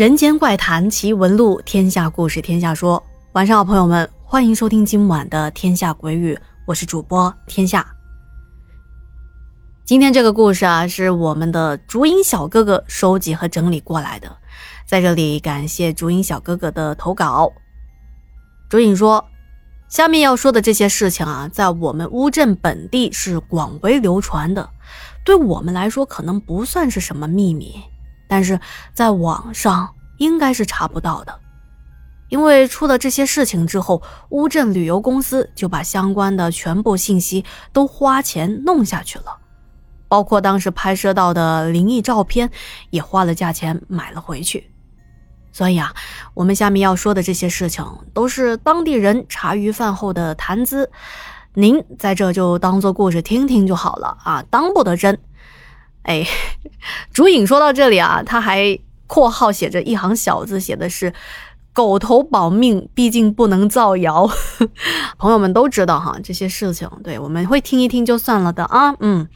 人间怪谈奇闻录，天下故事天下说。晚上好，朋友们，欢迎收听今晚的《天下鬼语》，我是主播天下。今天这个故事啊，是我们的竹影小哥哥收集和整理过来的，在这里感谢竹影小哥哥的投稿。竹影说，下面要说的这些事情啊，在我们乌镇本地是广为流传的，对我们来说可能不算是什么秘密。但是在网上应该是查不到的，因为出了这些事情之后，乌镇旅游公司就把相关的全部信息都花钱弄下去了，包括当时拍摄到的灵异照片也花了价钱买了回去。所以啊，我们下面要说的这些事情都是当地人茶余饭后的谈资，您在这就当做故事听听就好了啊，当不得真。哎，竹影说到这里啊，他还括号写着一行小字，写的是“狗头保命，毕竟不能造谣”。朋友们都知道哈，这些事情，对我们会听一听就算了的啊。嗯，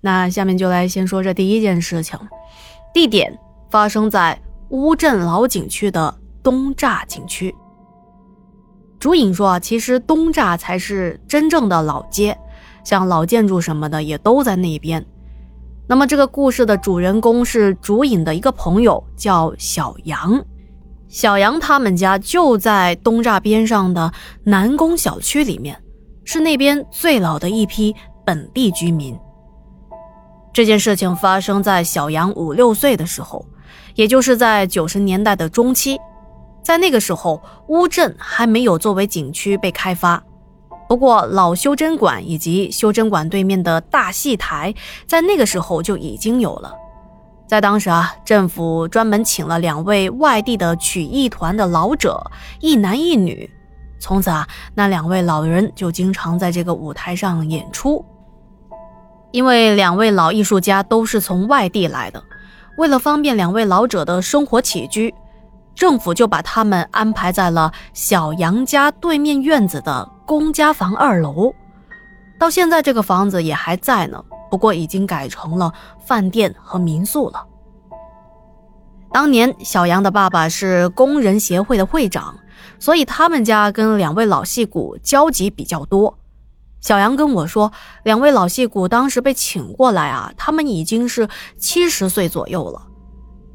那下面就来先说这第一件事情，地点发生在乌镇老景区的东栅景区。竹影说啊，其实东栅才是真正的老街，像老建筑什么的也都在那边。那么这个故事的主人公是竹影的一个朋友，叫小杨。小杨他们家就在东栅边上的南宫小区里面，是那边最老的一批本地居民。这件事情发生在小杨五六岁的时候，也就是在九十年代的中期，在那个时候，乌镇还没有作为景区被开发。不过，老修真馆以及修真馆对面的大戏台，在那个时候就已经有了。在当时啊，政府专门请了两位外地的曲艺团的老者，一男一女。从此啊，那两位老人就经常在这个舞台上演出。因为两位老艺术家都是从外地来的，为了方便两位老者的生活起居。政府就把他们安排在了小杨家对面院子的公家房二楼，到现在这个房子也还在呢，不过已经改成了饭店和民宿了。当年小杨的爸爸是工人协会的会长，所以他们家跟两位老戏骨交集比较多。小杨跟我说，两位老戏骨当时被请过来啊，他们已经是七十岁左右了。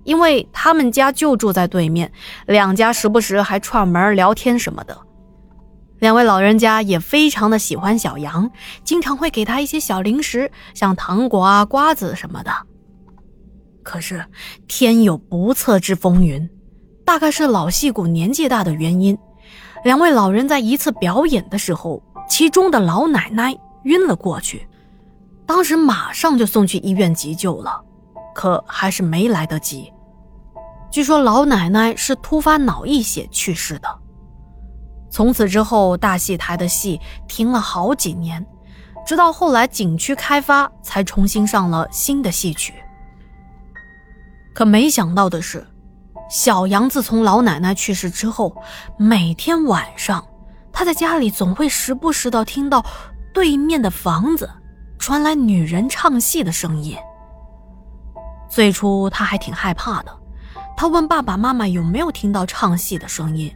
因为他们家就住在对面，两家时不时还串门聊天什么的。两位老人家也非常的喜欢小杨，经常会给他一些小零食，像糖果啊、瓜子什么的。可是天有不测之风云，大概是老戏骨年纪大的原因，两位老人在一次表演的时候，其中的老奶奶晕了过去，当时马上就送去医院急救了，可还是没来得及。据说老奶奶是突发脑溢血去世的。从此之后，大戏台的戏停了好几年，直到后来景区开发，才重新上了新的戏曲。可没想到的是，小杨自从老奶奶去世之后，每天晚上他在家里总会时不时的听到对面的房子传来女人唱戏的声音。最初他还挺害怕的。他问爸爸妈妈有没有听到唱戏的声音，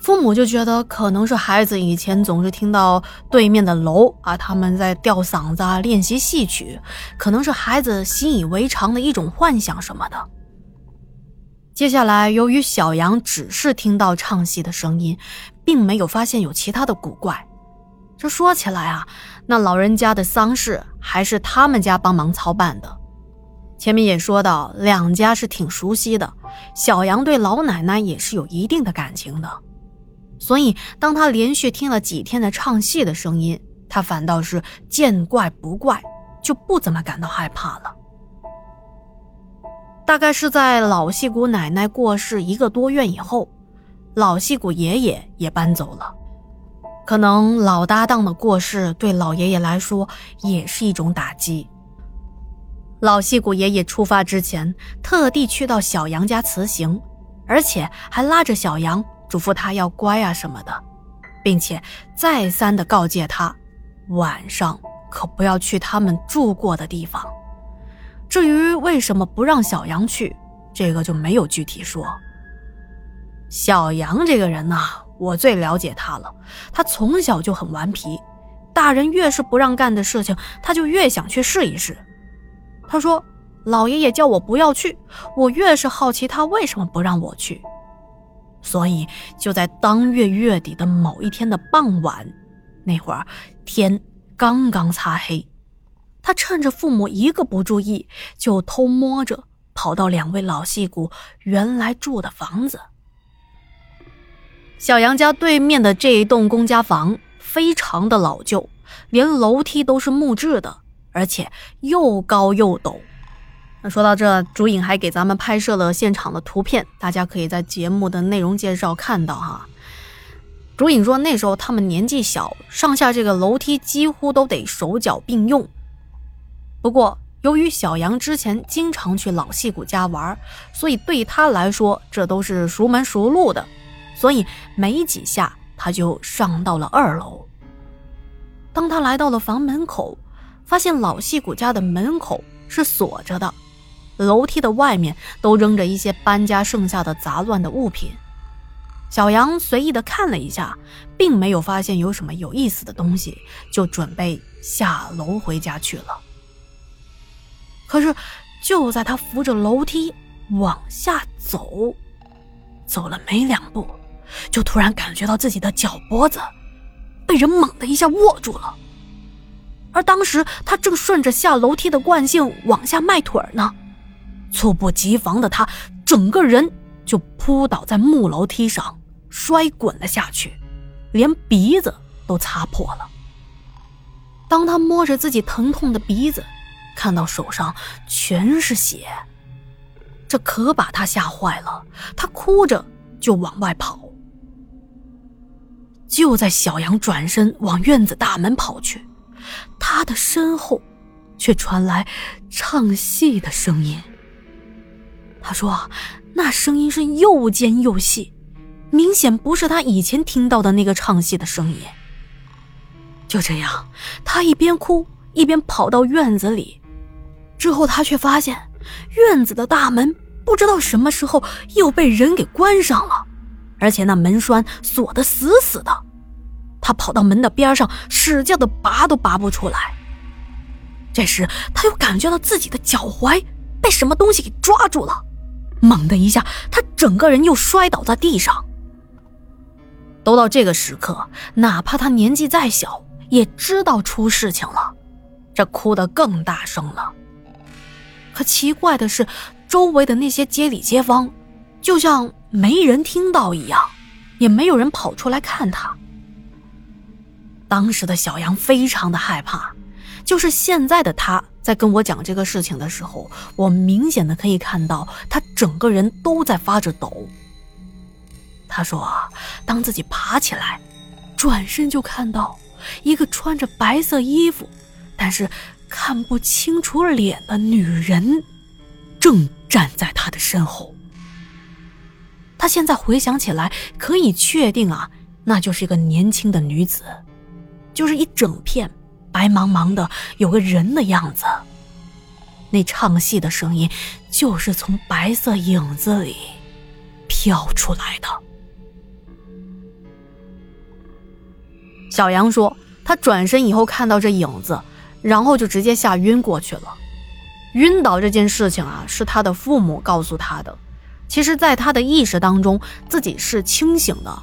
父母就觉得可能是孩子以前总是听到对面的楼啊他们在吊嗓子啊练习戏曲，可能是孩子习以为常的一种幻想什么的。接下来，由于小杨只是听到唱戏的声音，并没有发现有其他的古怪。这说起来啊，那老人家的丧事还是他们家帮忙操办的。前面也说到，两家是挺熟悉的，小杨对老奶奶也是有一定的感情的，所以当他连续听了几天的唱戏的声音，他反倒是见怪不怪，就不怎么感到害怕了。大概是在老戏骨奶奶过世一个多月以后，老戏骨爷爷也搬走了，可能老搭档的过世对老爷爷来说也是一种打击。老戏骨爷爷出发之前，特地去到小杨家辞行，而且还拉着小杨嘱咐他要乖啊什么的，并且再三的告诫他，晚上可不要去他们住过的地方。至于为什么不让小杨去，这个就没有具体说。小杨这个人呐，我最了解他了。他从小就很顽皮，大人越是不让干的事情，他就越想去试一试。他说：“老爷爷叫我不要去，我越是好奇他为什么不让我去。”所以就在当月月底的某一天的傍晚，那会儿天刚刚擦黑，他趁着父母一个不注意，就偷摸着跑到两位老戏骨原来住的房子。小杨家对面的这一栋公家房非常的老旧，连楼梯都是木质的，而且又高又陡。那说到这，竹影还给咱们拍摄了现场的图片，大家可以在节目的内容介绍看到哈。竹影说那时候他们年纪小，上下这个楼梯几乎都得手脚并用。不过由于小杨之前经常去老戏骨家玩，所以对他来说这都是熟门熟路的。所以没几下，他就上到了二楼。当他来到了房门口，发现老戏骨家的门口是锁着的，楼梯的外面都扔着一些搬家剩下的杂乱的物品。小杨随意的看了一下，并没有发现有什么有意思的东西，就准备下楼回家去了。可是，就在他扶着楼梯往下走，走了没两步。就突然感觉到自己的脚脖子被人猛的一下握住了，而当时他正顺着下楼梯的惯性往下迈腿呢，猝不及防的他整个人就扑倒在木楼梯上，摔滚了下去，连鼻子都擦破了。当他摸着自己疼痛的鼻子，看到手上全是血，这可把他吓坏了，他哭着就往外跑。就在小杨转身往院子大门跑去，他的身后却传来唱戏的声音。他说：“那声音是又尖又细，明显不是他以前听到的那个唱戏的声音。”就这样，他一边哭一边跑到院子里，之后他却发现院子的大门不知道什么时候又被人给关上了。而且那门栓锁得死死的，他跑到门的边上，使劲的拔都拔不出来。这时，他又感觉到自己的脚踝被什么东西给抓住了，猛的一下，他整个人又摔倒在地上。都到这个时刻，哪怕他年纪再小，也知道出事情了，这哭得更大声了。可奇怪的是，周围的那些街里街坊，就像……没人听到一样，也没有人跑出来看他。当时的小杨非常的害怕，就是现在的他在跟我讲这个事情的时候，我明显的可以看到他整个人都在发着抖。他说：“啊当自己爬起来，转身就看到一个穿着白色衣服，但是看不清楚脸的女人，正站在他的身后。”他现在回想起来，可以确定啊，那就是一个年轻的女子，就是一整片白茫茫的，有个人的样子。那唱戏的声音，就是从白色影子里飘出来的。小杨说，他转身以后看到这影子，然后就直接吓晕过去了。晕倒这件事情啊，是他的父母告诉他的。其实，在他的意识当中，自己是清醒的。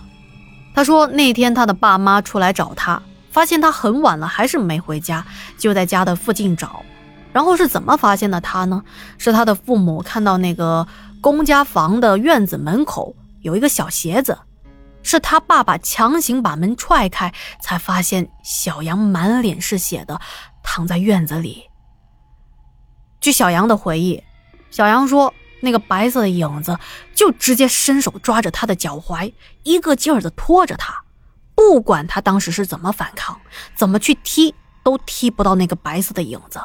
他说，那天他的爸妈出来找他，发现他很晚了还是没回家，就在家的附近找。然后是怎么发现的他呢？是他的父母看到那个公家房的院子门口有一个小鞋子，是他爸爸强行把门踹开，才发现小杨满脸是血的躺在院子里。据小杨的回忆，小杨说。那个白色的影子就直接伸手抓着他的脚踝，一个劲儿的拖着他，不管他当时是怎么反抗，怎么去踢，都踢不到那个白色的影子。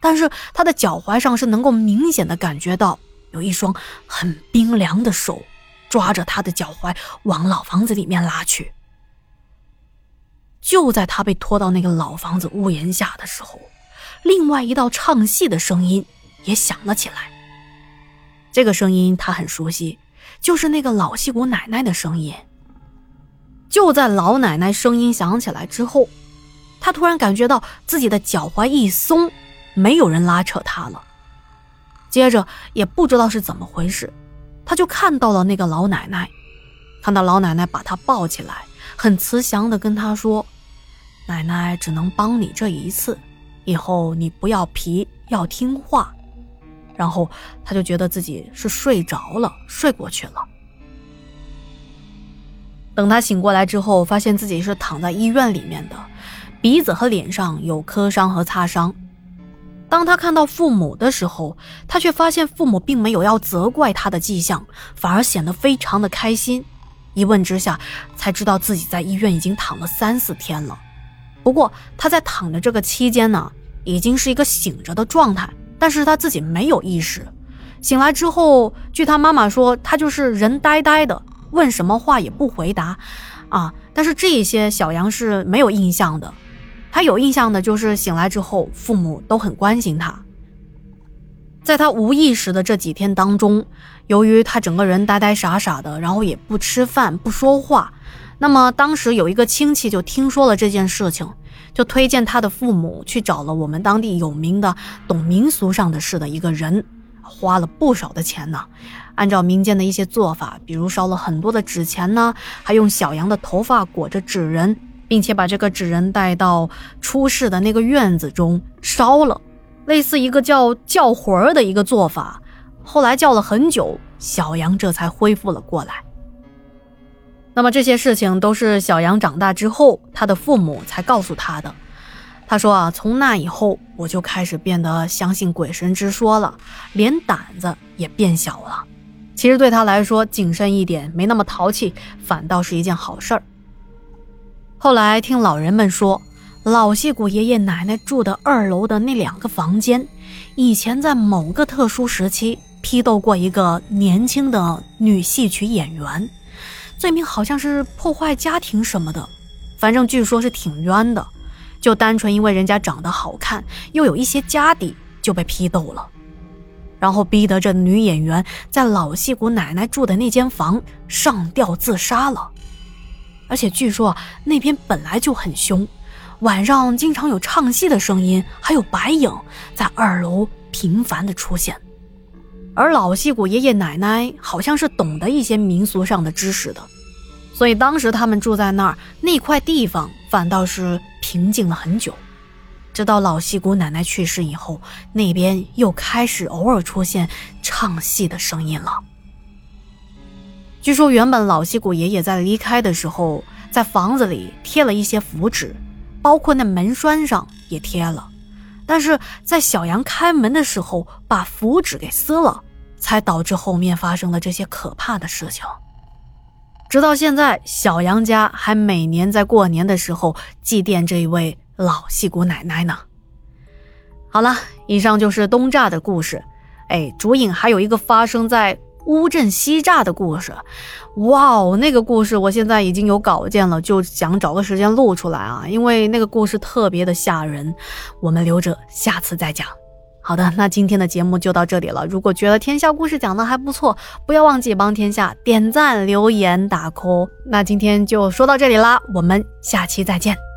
但是他的脚踝上是能够明显的感觉到有一双很冰凉的手抓着他的脚踝往老房子里面拉去。就在他被拖到那个老房子屋檐下的时候，另外一道唱戏的声音也响了起来。这个声音他很熟悉，就是那个老戏骨奶奶的声音。就在老奶奶声音响起来之后，他突然感觉到自己的脚踝一松，没有人拉扯他了。接着也不知道是怎么回事，他就看到了那个老奶奶，看到老奶奶把他抱起来，很慈祥的跟他说：“奶奶只能帮你这一次，以后你不要皮，要听话。”然后他就觉得自己是睡着了，睡过去了。等他醒过来之后，发现自己是躺在医院里面的，鼻子和脸上有磕伤和擦伤。当他看到父母的时候，他却发现父母并没有要责怪他的迹象，反而显得非常的开心。一问之下，才知道自己在医院已经躺了三四天了。不过他在躺的这个期间呢，已经是一个醒着的状态，但是他自己没有意识。醒来之后，据他妈妈说，他就是人呆呆的。问什么话也不回答，啊！但是这些小杨是没有印象的，他有印象的就是醒来之后，父母都很关心他。在他无意识的这几天当中，由于他整个人呆呆傻傻的，然后也不吃饭不说话，那么当时有一个亲戚就听说了这件事情，就推荐他的父母去找了我们当地有名的懂民俗上的事的一个人。花了不少的钱呢，按照民间的一些做法，比如烧了很多的纸钱呢，还用小羊的头发裹着纸人，并且把这个纸人带到出事的那个院子中烧了，类似一个叫叫魂儿的一个做法。后来叫了很久，小羊这才恢复了过来。那么这些事情都是小羊长大之后，他的父母才告诉他的。他说啊，从那以后我就开始变得相信鬼神之说了，连胆子也变小了。其实对他来说，谨慎一点，没那么淘气，反倒是一件好事儿。后来听老人们说，老戏骨爷爷奶奶住的二楼的那两个房间，以前在某个特殊时期批斗过一个年轻的女戏曲演员，罪名好像是破坏家庭什么的，反正据说是挺冤的。就单纯因为人家长得好看，又有一些家底，就被批斗了，然后逼得这女演员在老戏骨奶奶住的那间房上吊自杀了。而且据说那边本来就很凶，晚上经常有唱戏的声音，还有白影在二楼频繁的出现。而老戏骨爷爷奶奶好像是懂得一些民俗上的知识的。所以当时他们住在那儿那块地方反倒是平静了很久，直到老戏骨奶奶去世以后，那边又开始偶尔出现唱戏的声音了。据说原本老戏骨爷爷在离开的时候，在房子里贴了一些符纸，包括那门栓上也贴了，但是在小杨开门的时候把符纸给撕了，才导致后面发生了这些可怕的事情。直到现在，小杨家还每年在过年的时候祭奠这一位老戏骨奶奶呢。好了，以上就是东栅的故事。哎，竹影还有一个发生在乌镇西栅的故事。哇哦，那个故事我现在已经有稿件了，就想找个时间录出来啊，因为那个故事特别的吓人。我们留着下次再讲。好的，那今天的节目就到这里了。如果觉得天下故事讲的还不错，不要忘记帮天下点赞、留言、打 call。那今天就说到这里啦，我们下期再见。